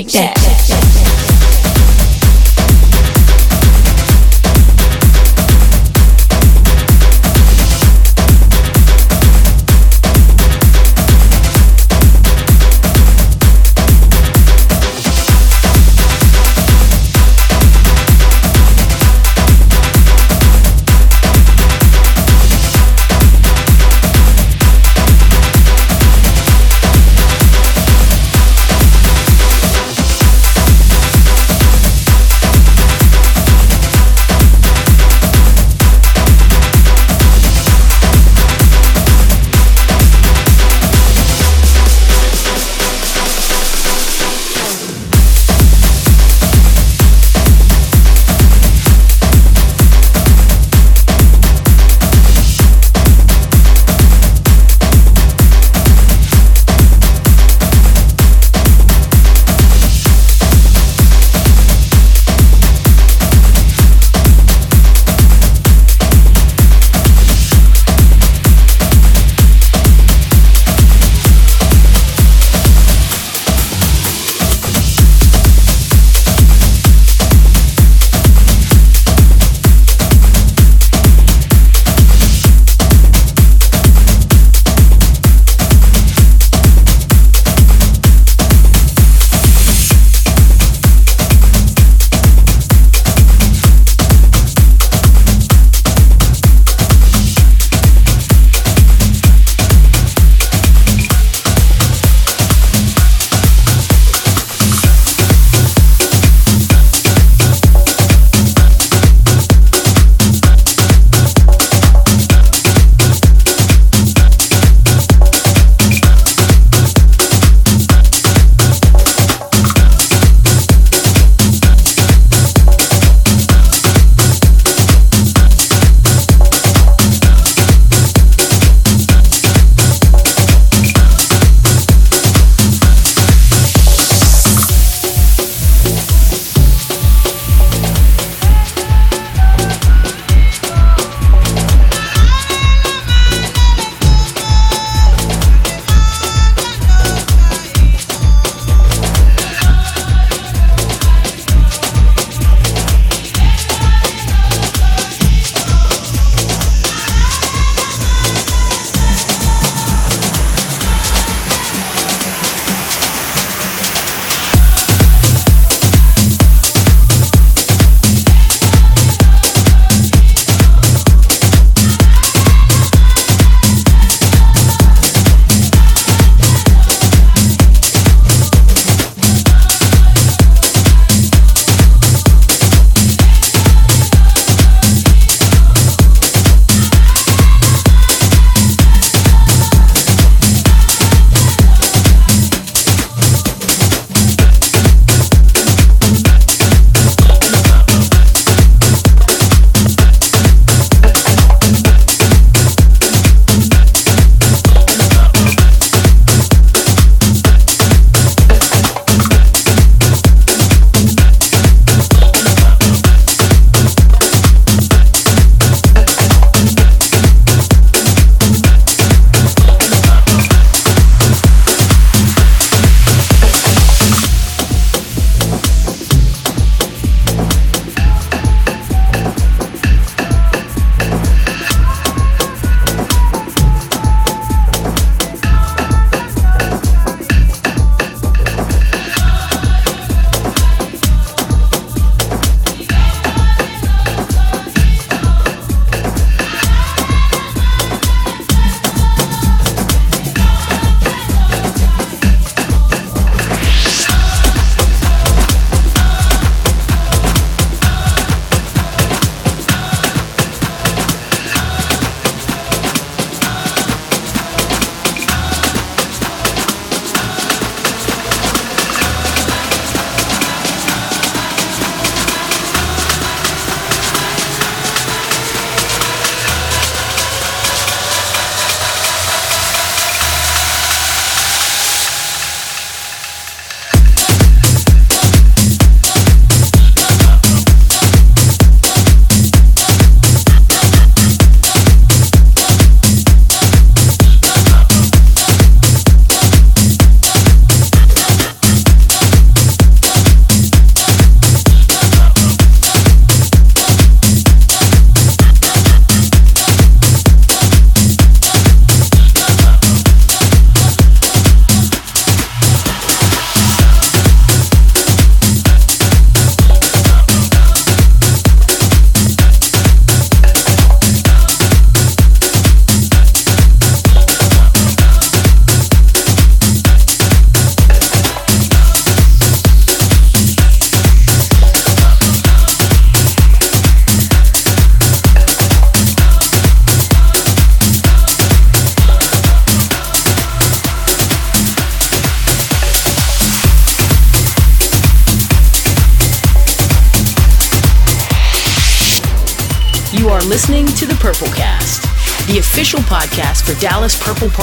Shake that.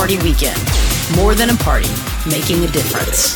Party Weekend. More than a party, making a difference.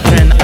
children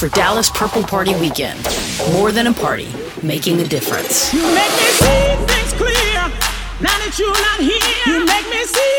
for Dallas Purple Party Weekend. More than a party, making a difference. You make me see things clear. Now that you're not here, you make me see.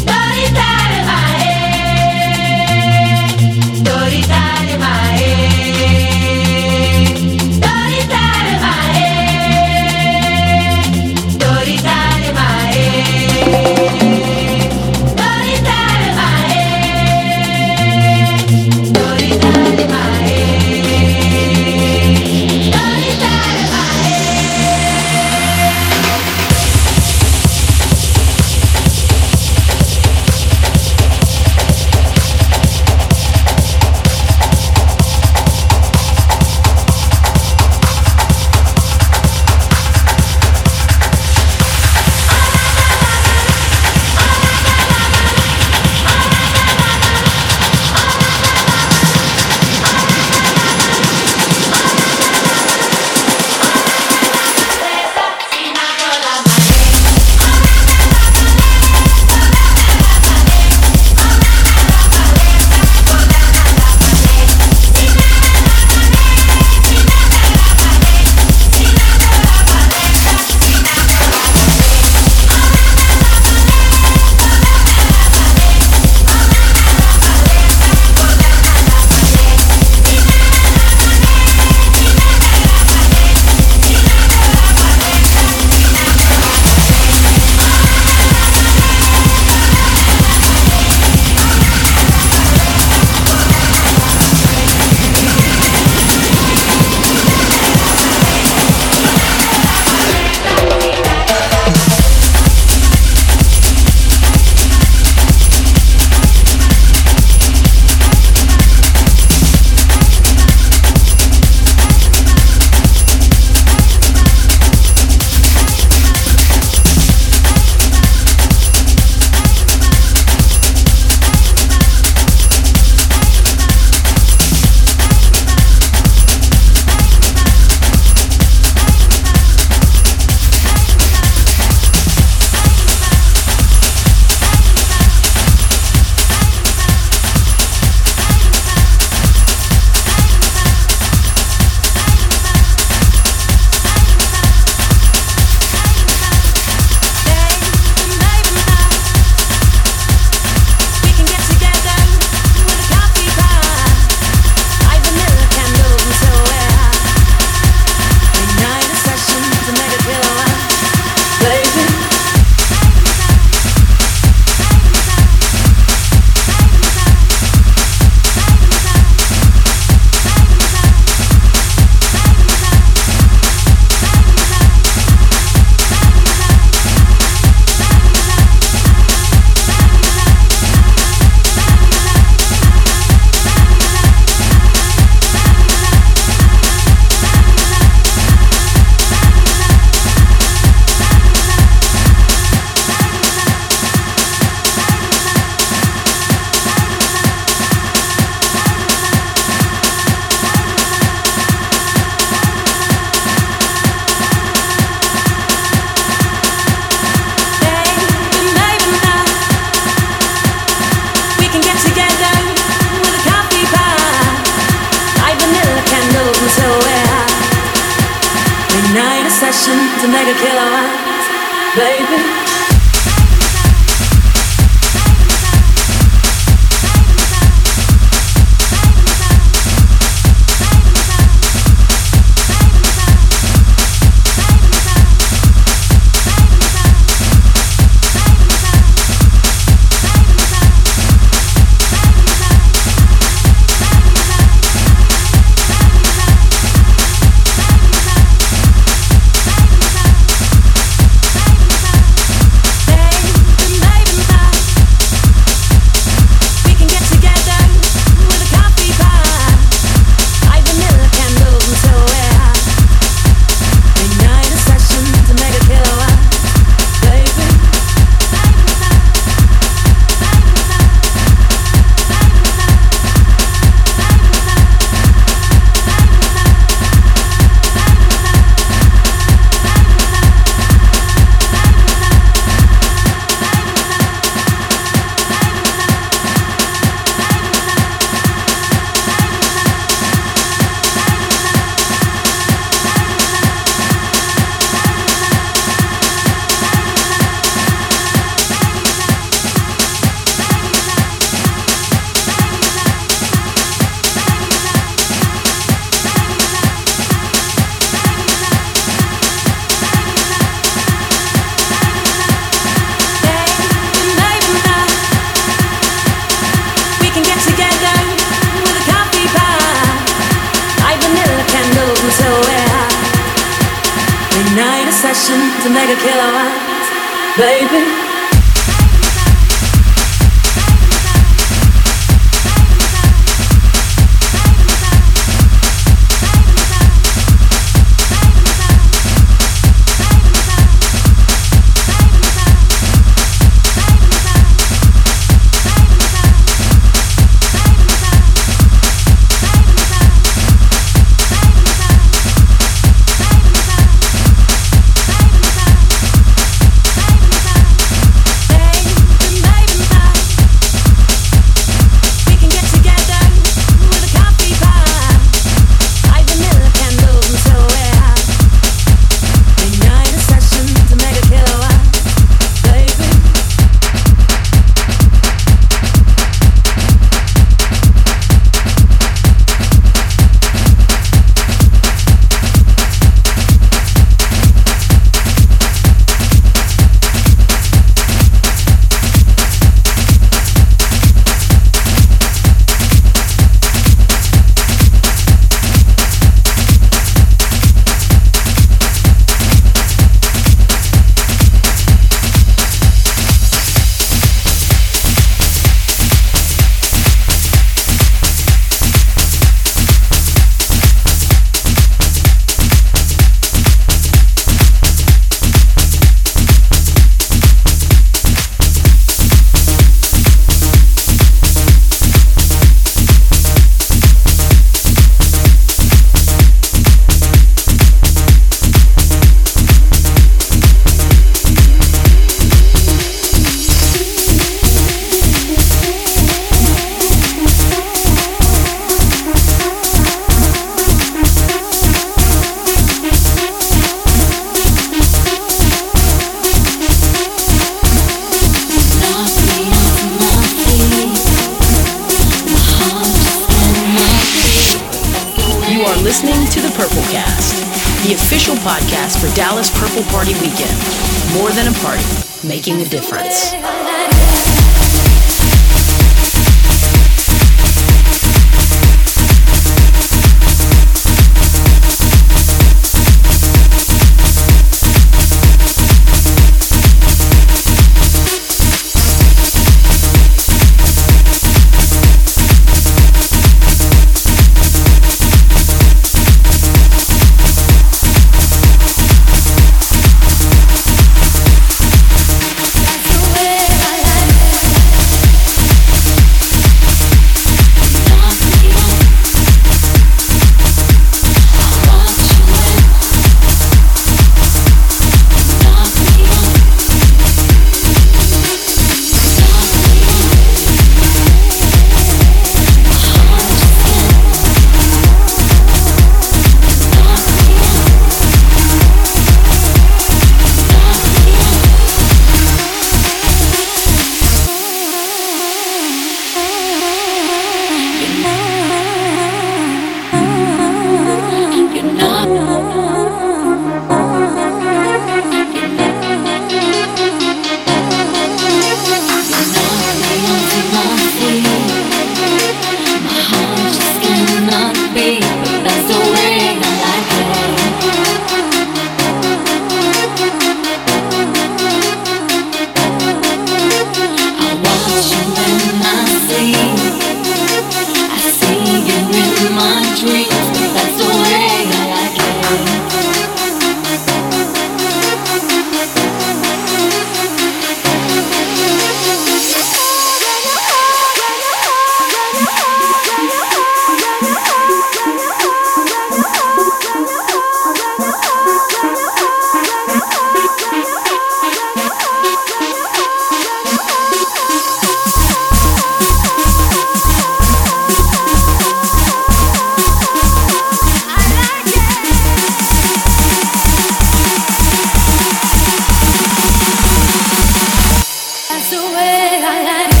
light.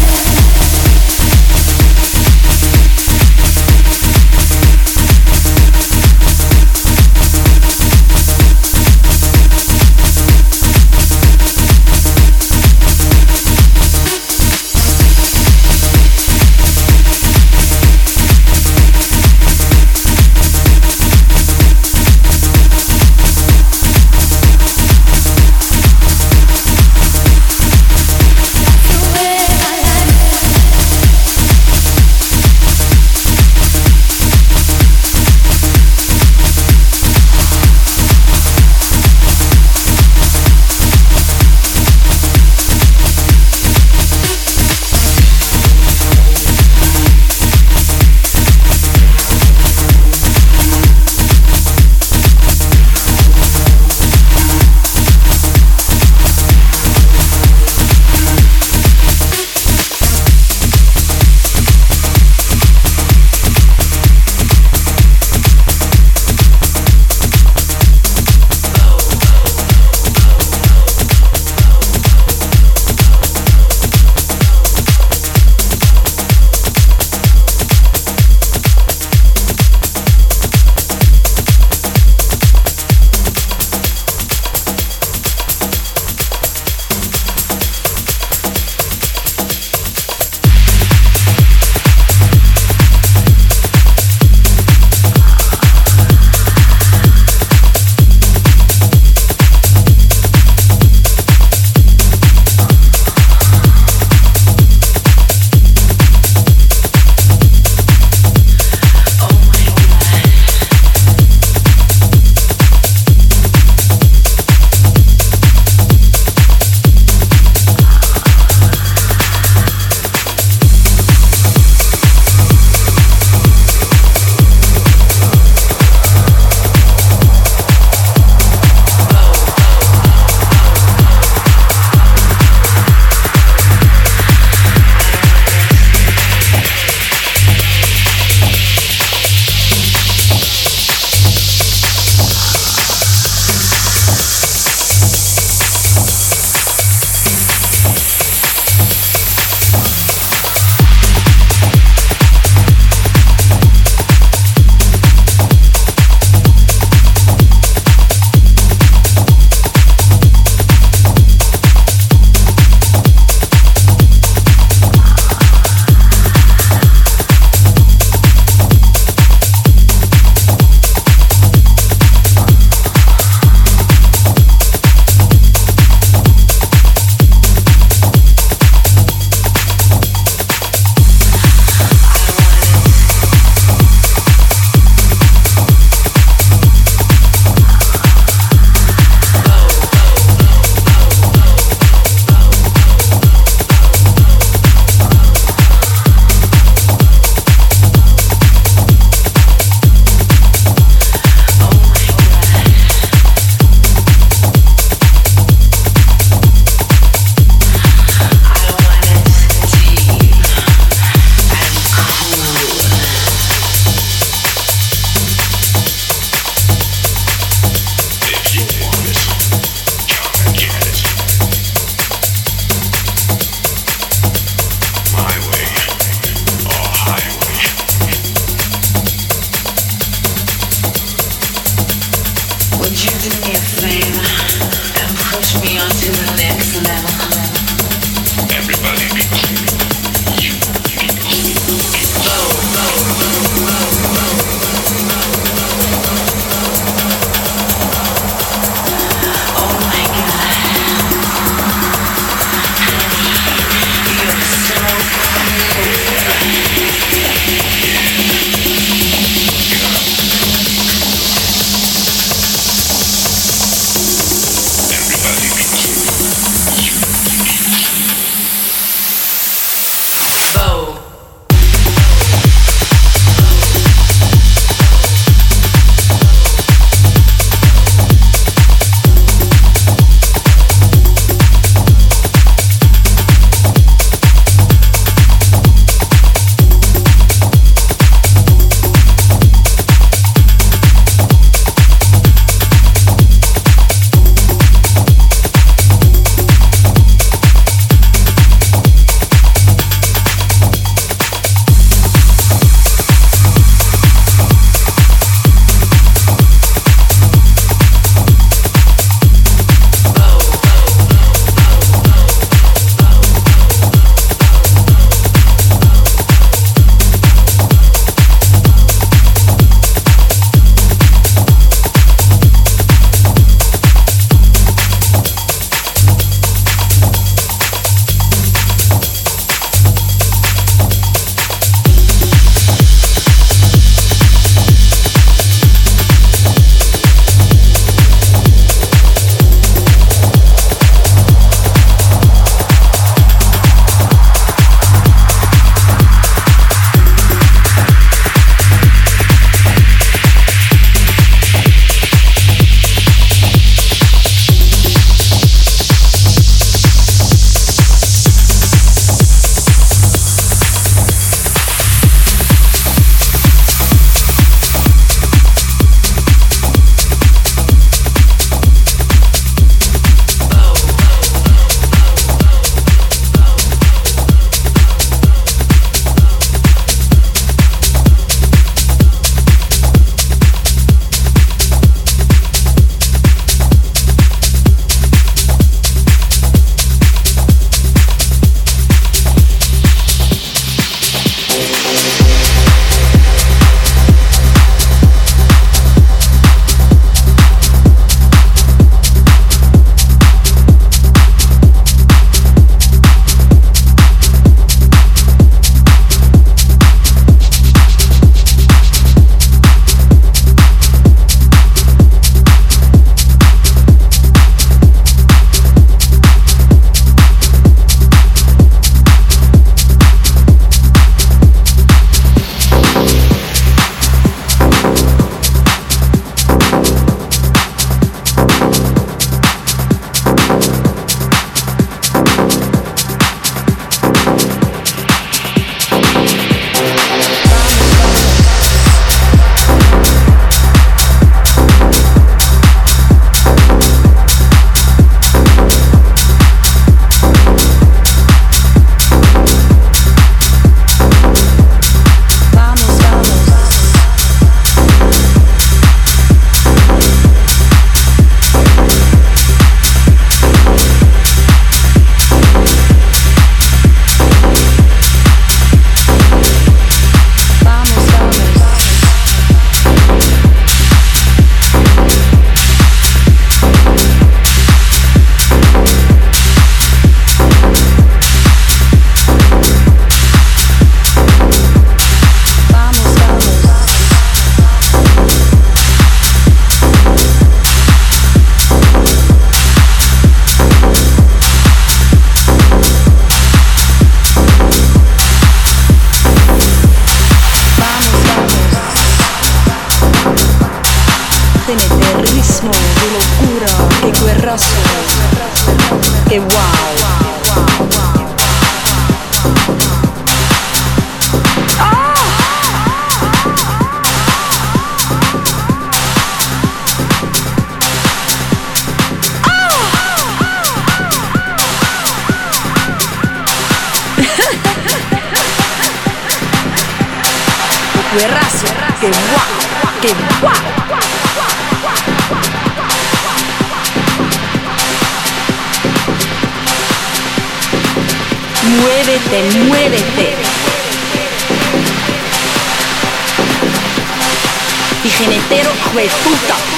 me gusta.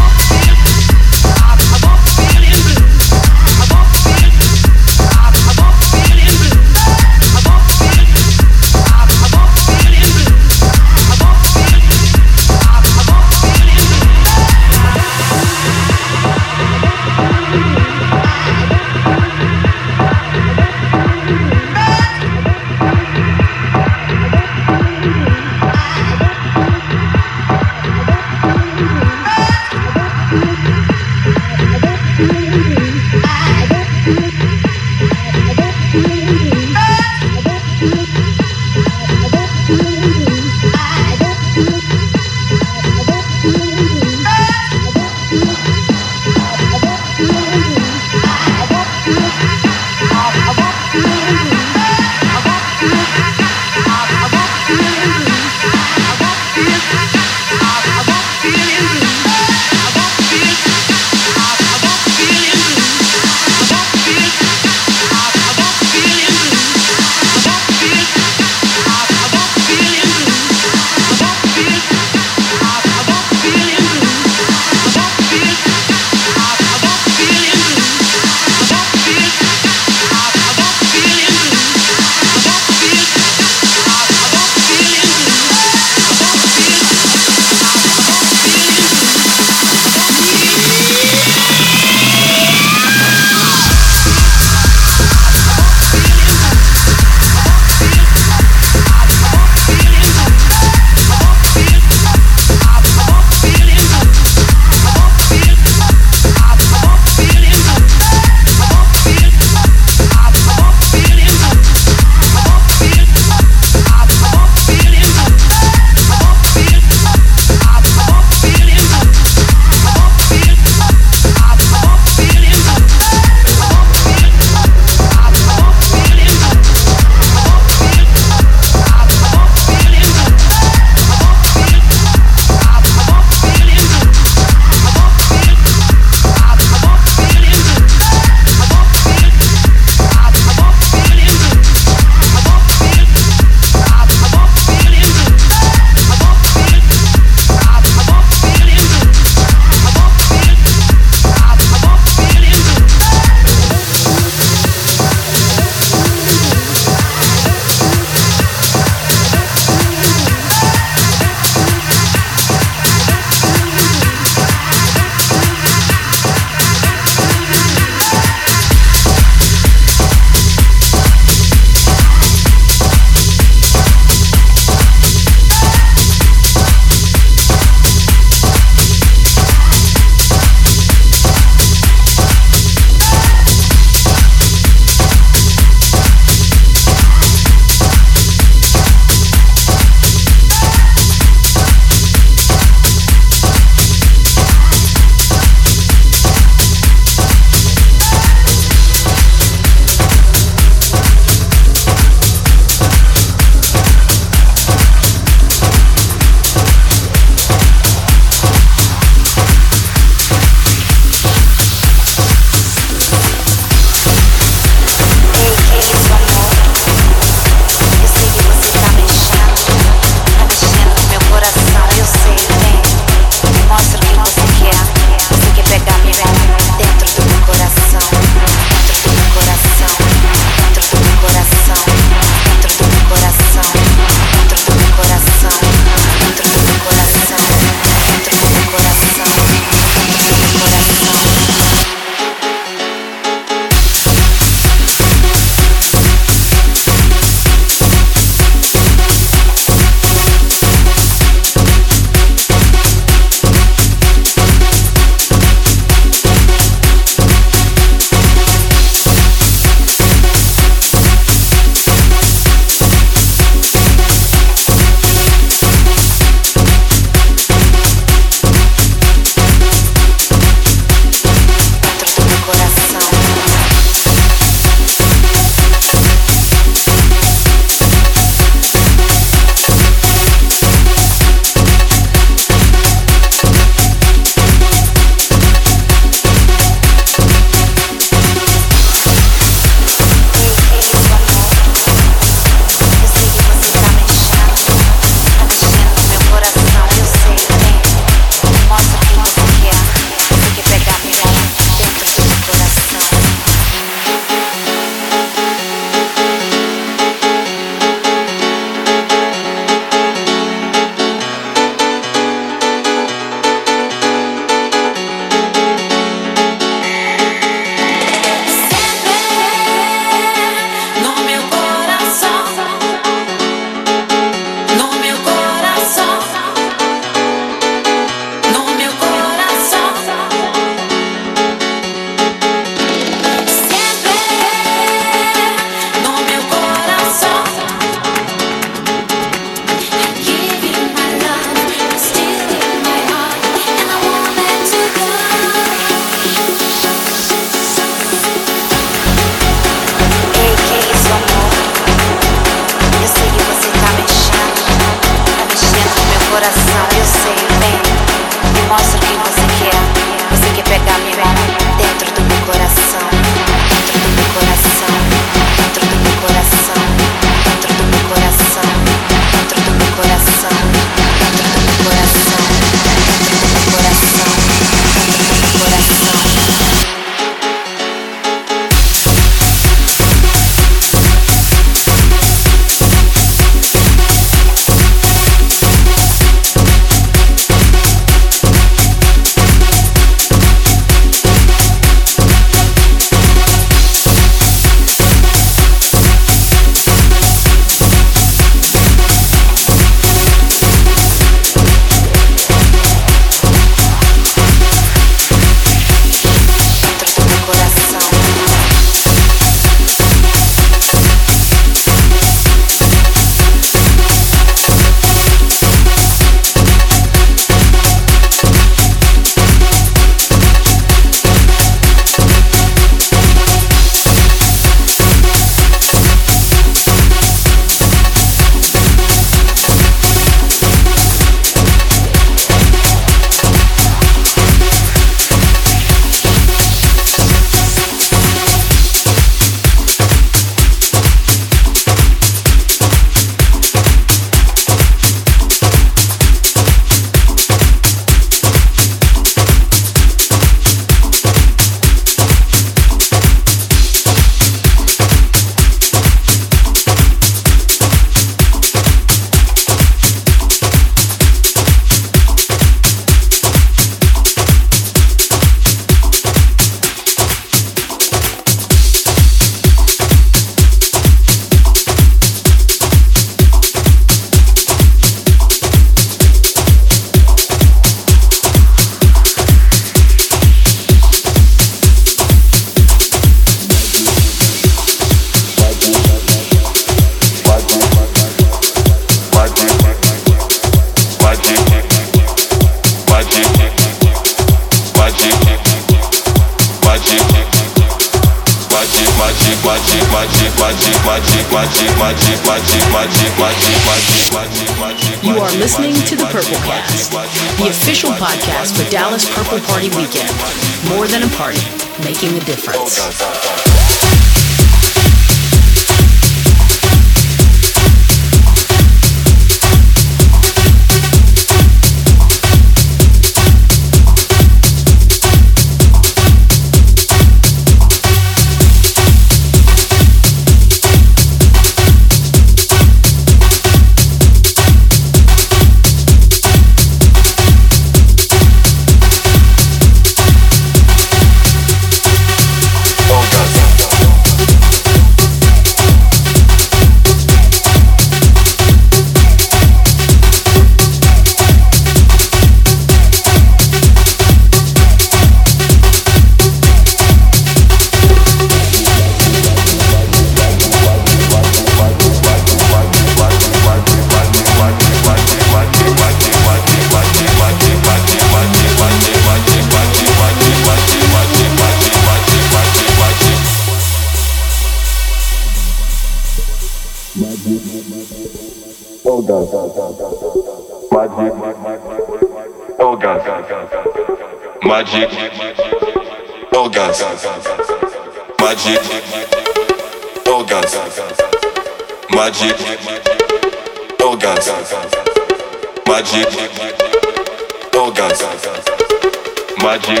uma dica.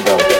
bom.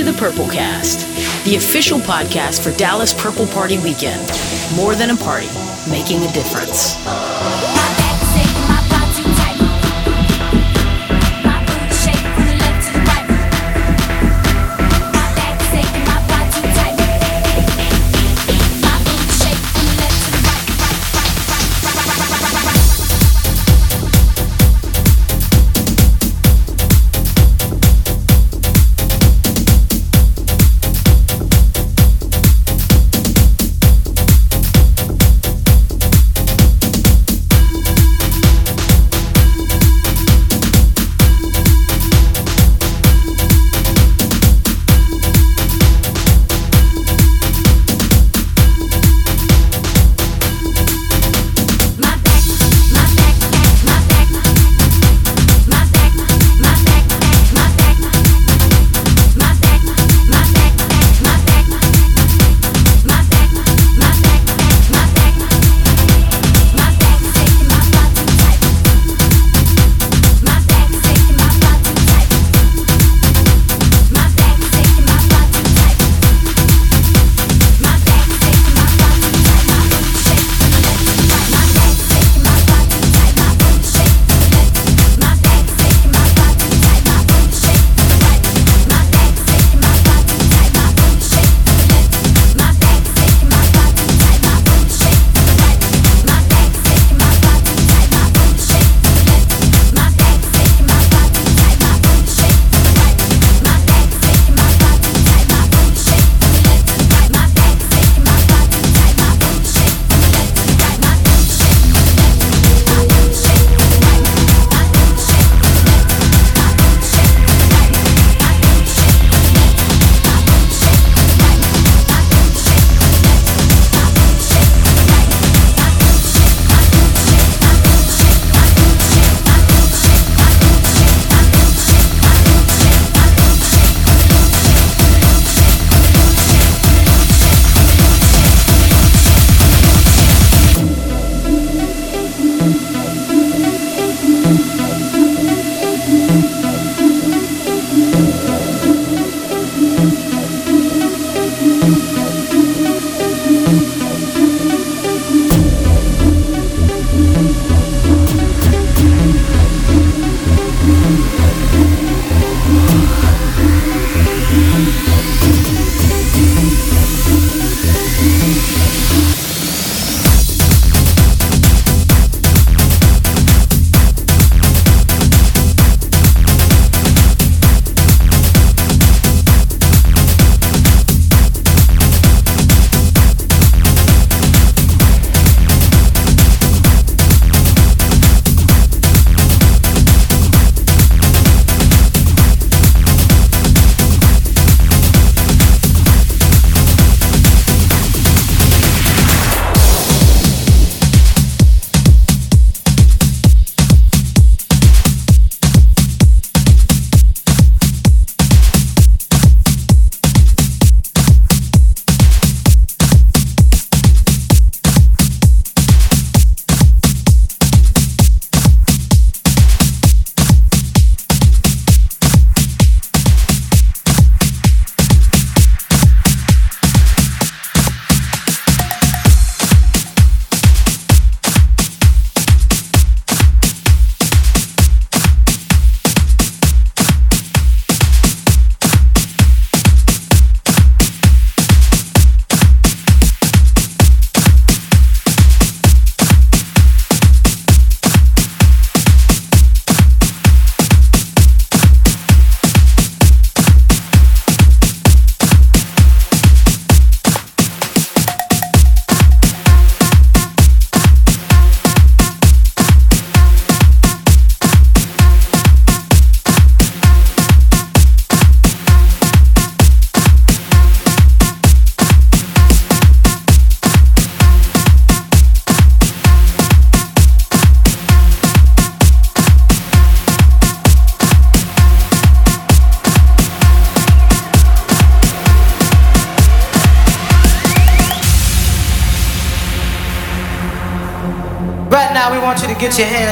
to the Purple Cast, the official podcast for Dallas Purple Party Weekend. More than a party, making a difference.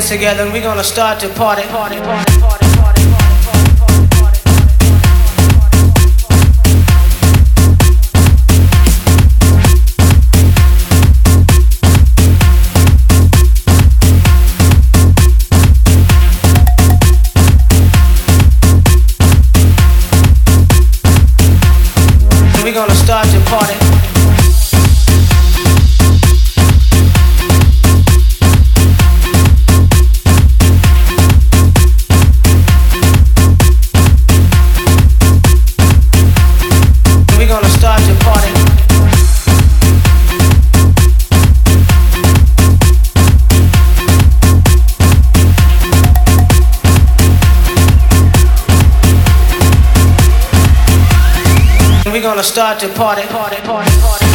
Together and we're gonna start to party, party, party, Gonna start to party, party, party, party.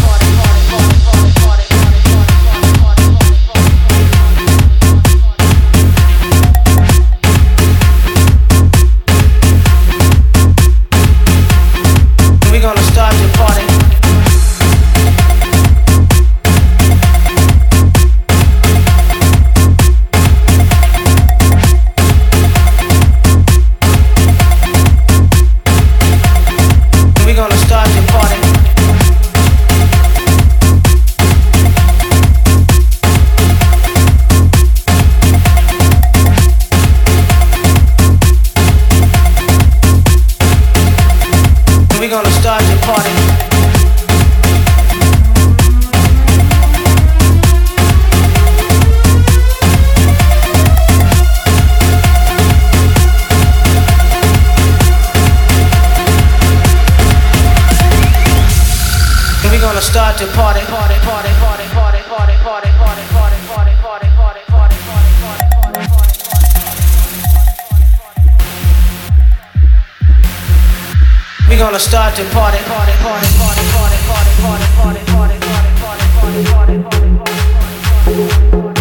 Start to party, party, party, party, party, party, party, party, party, party, party, party, party, party,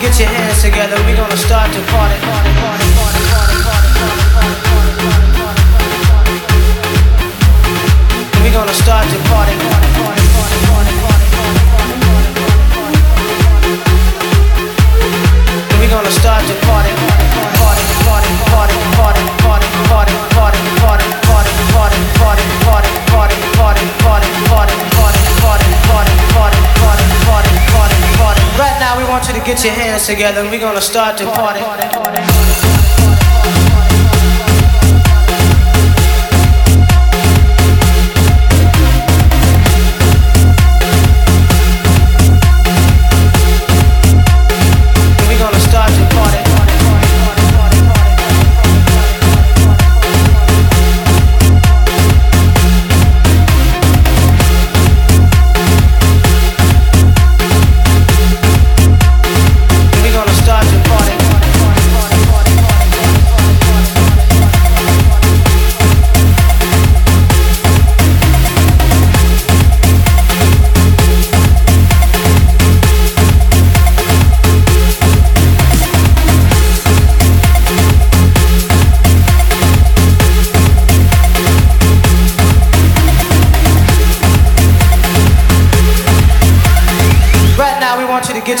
get your hands together. We're gonna start to party, party, party, party, party, party, party, party, party, party, party, party, party. We're gonna start to party, Put your hands together, we're gonna start the party. party, party, party.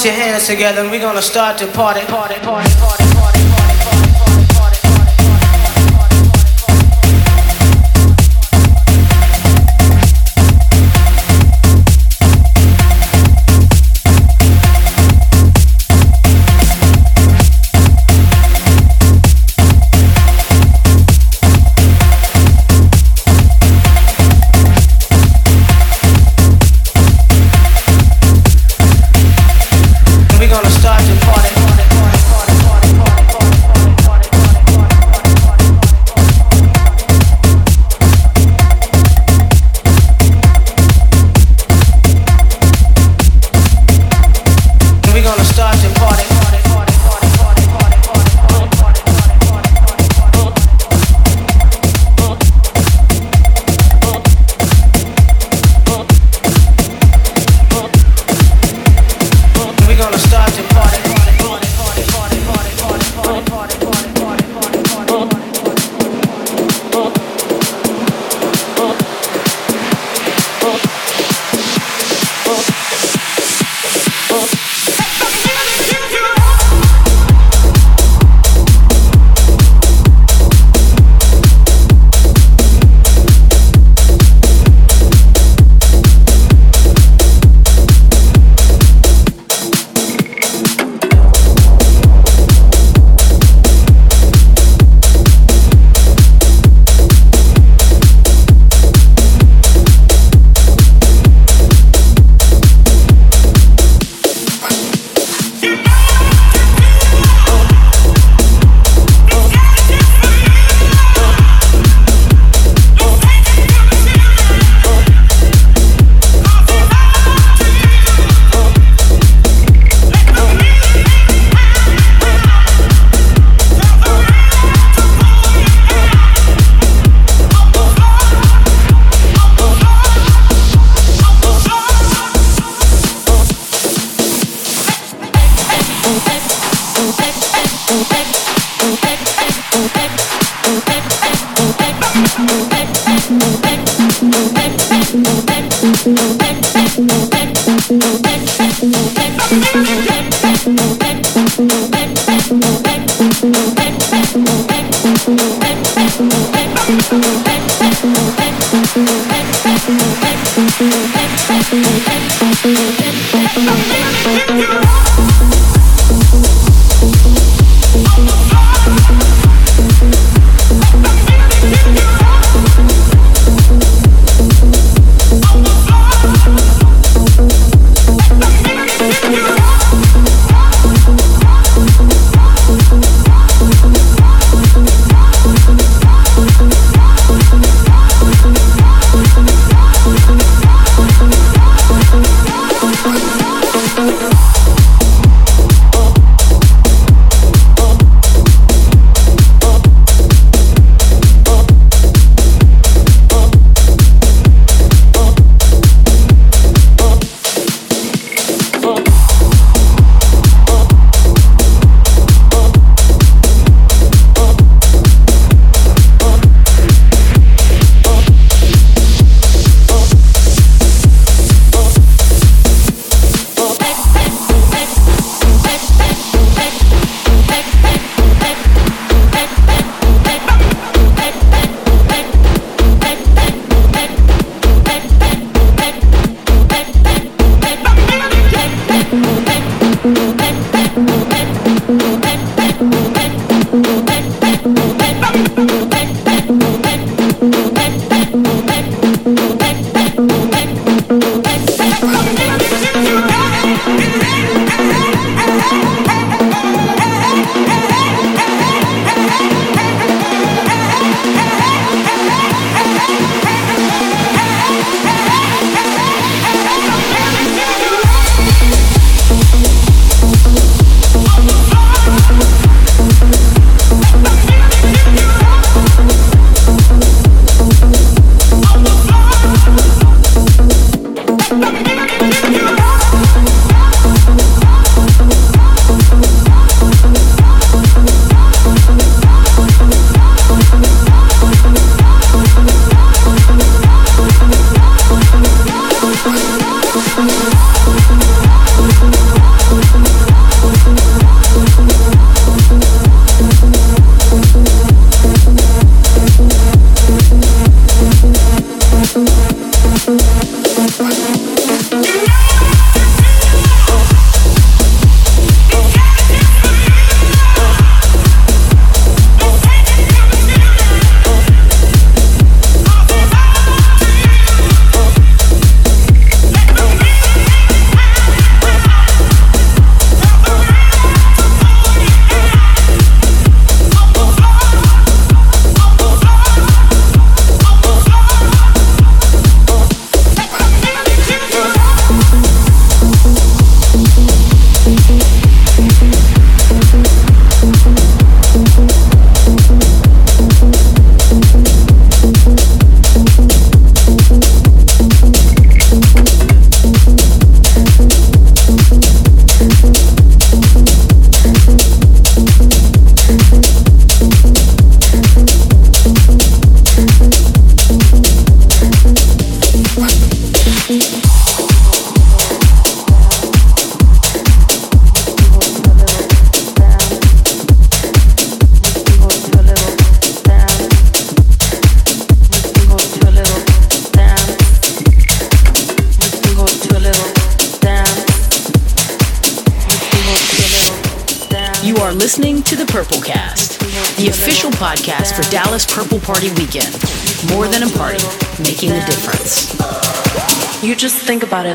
Your hands together and we're gonna start to party, party, party, party,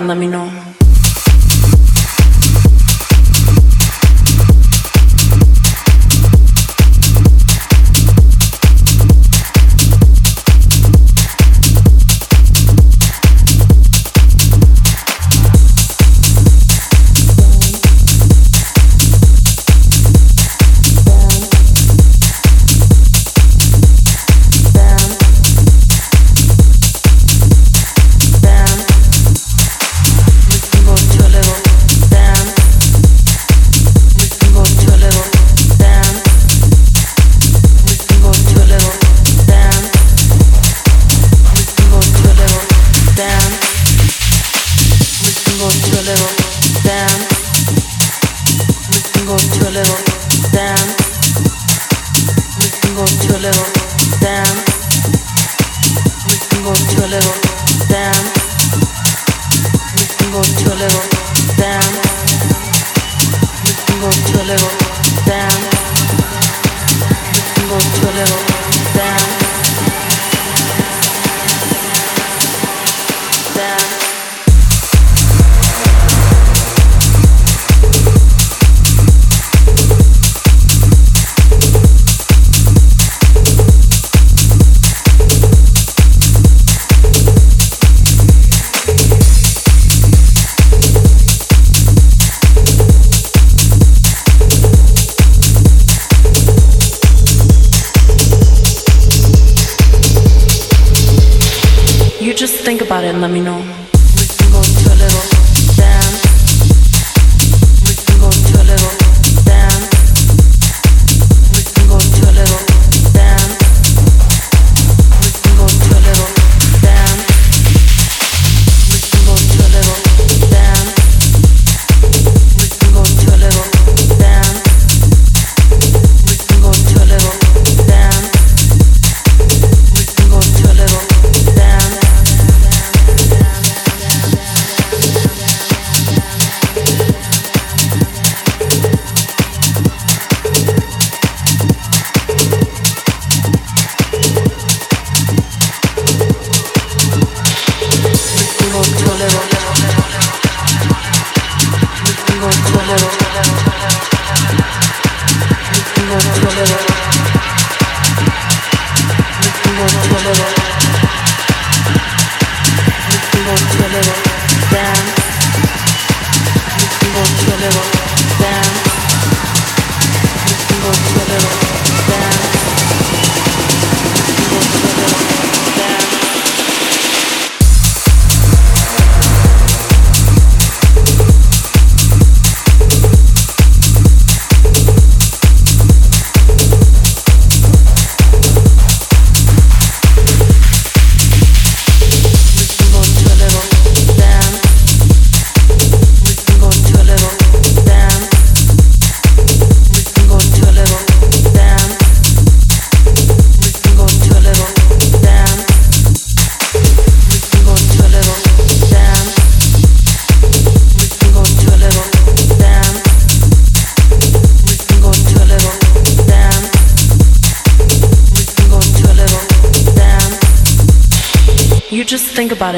and let me know.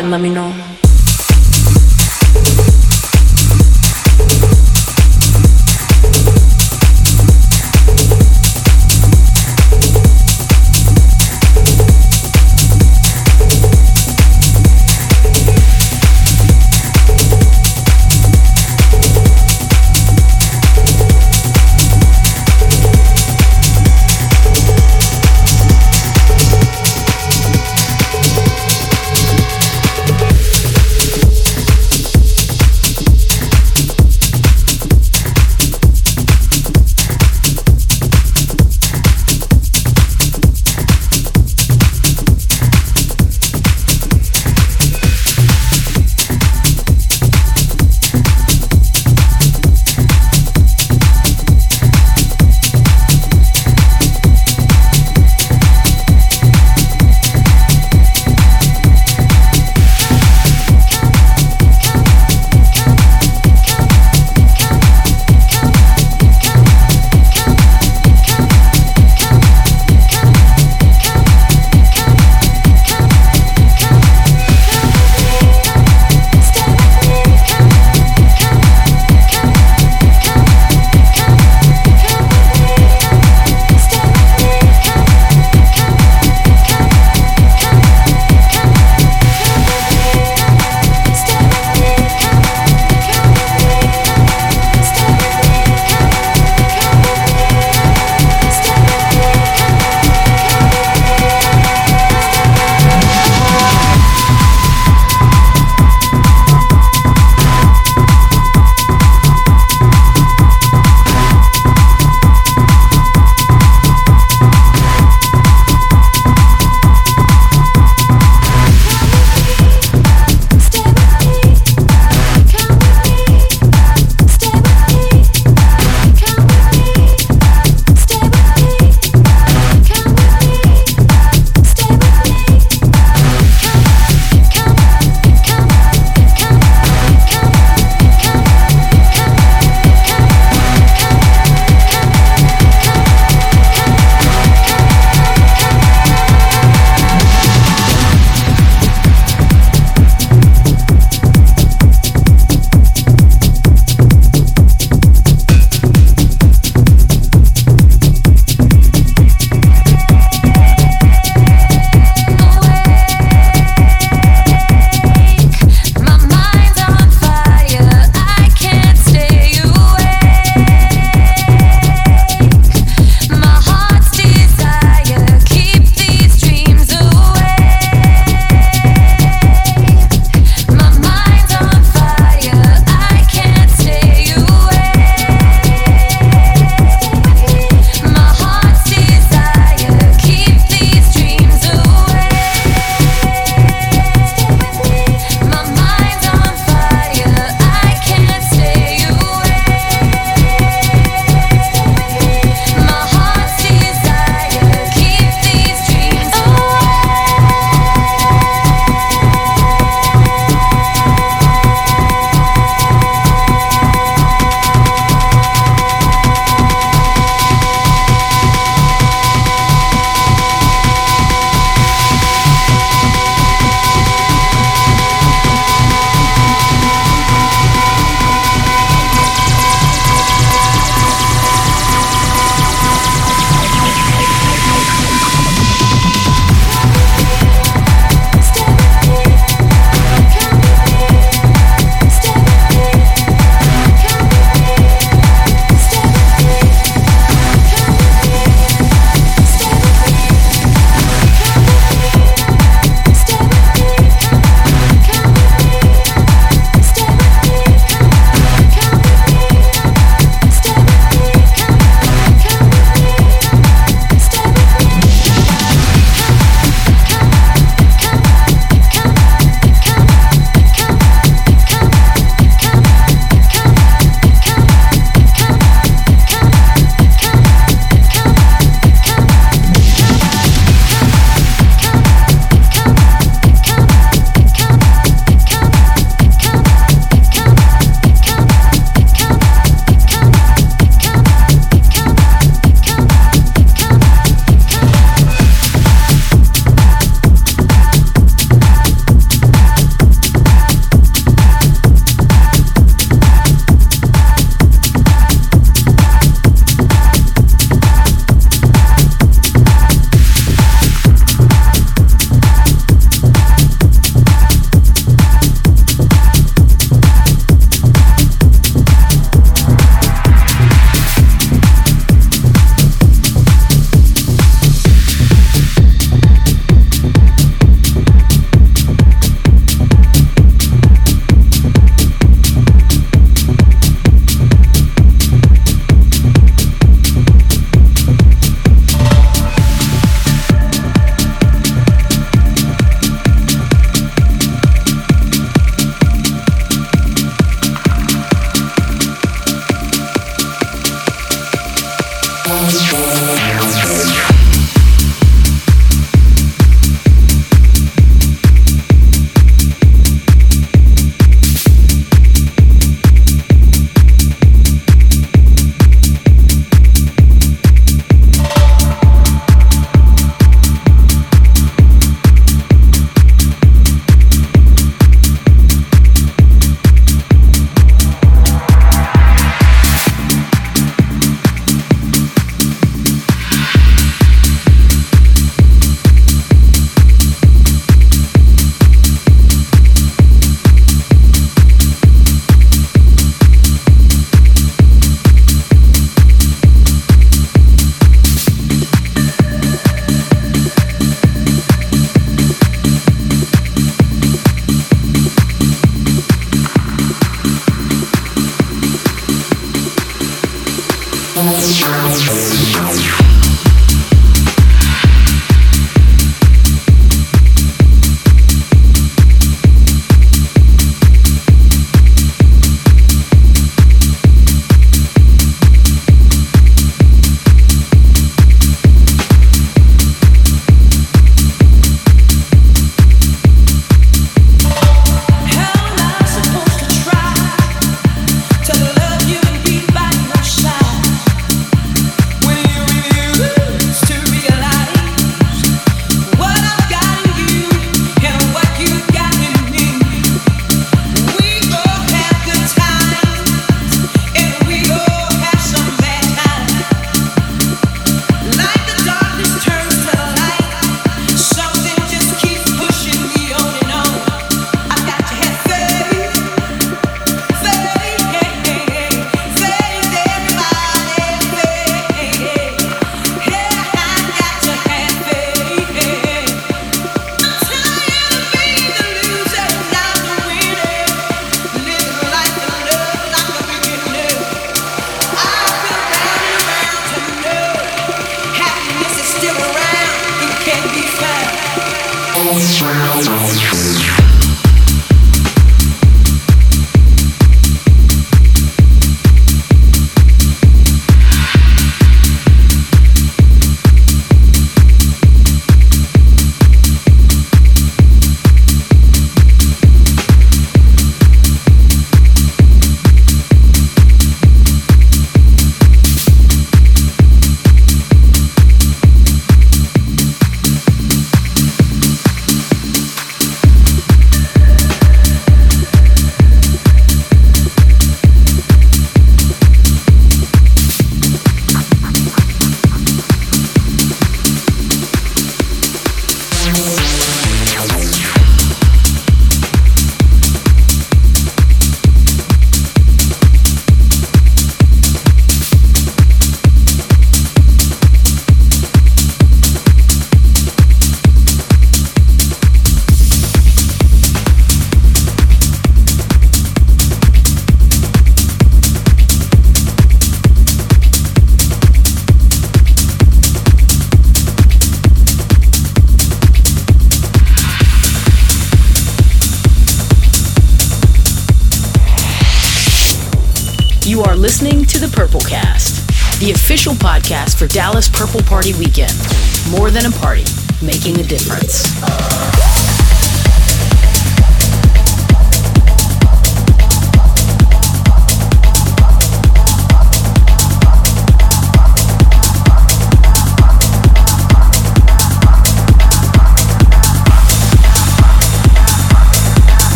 And let me know.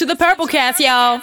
To the Purple Cast, y'all.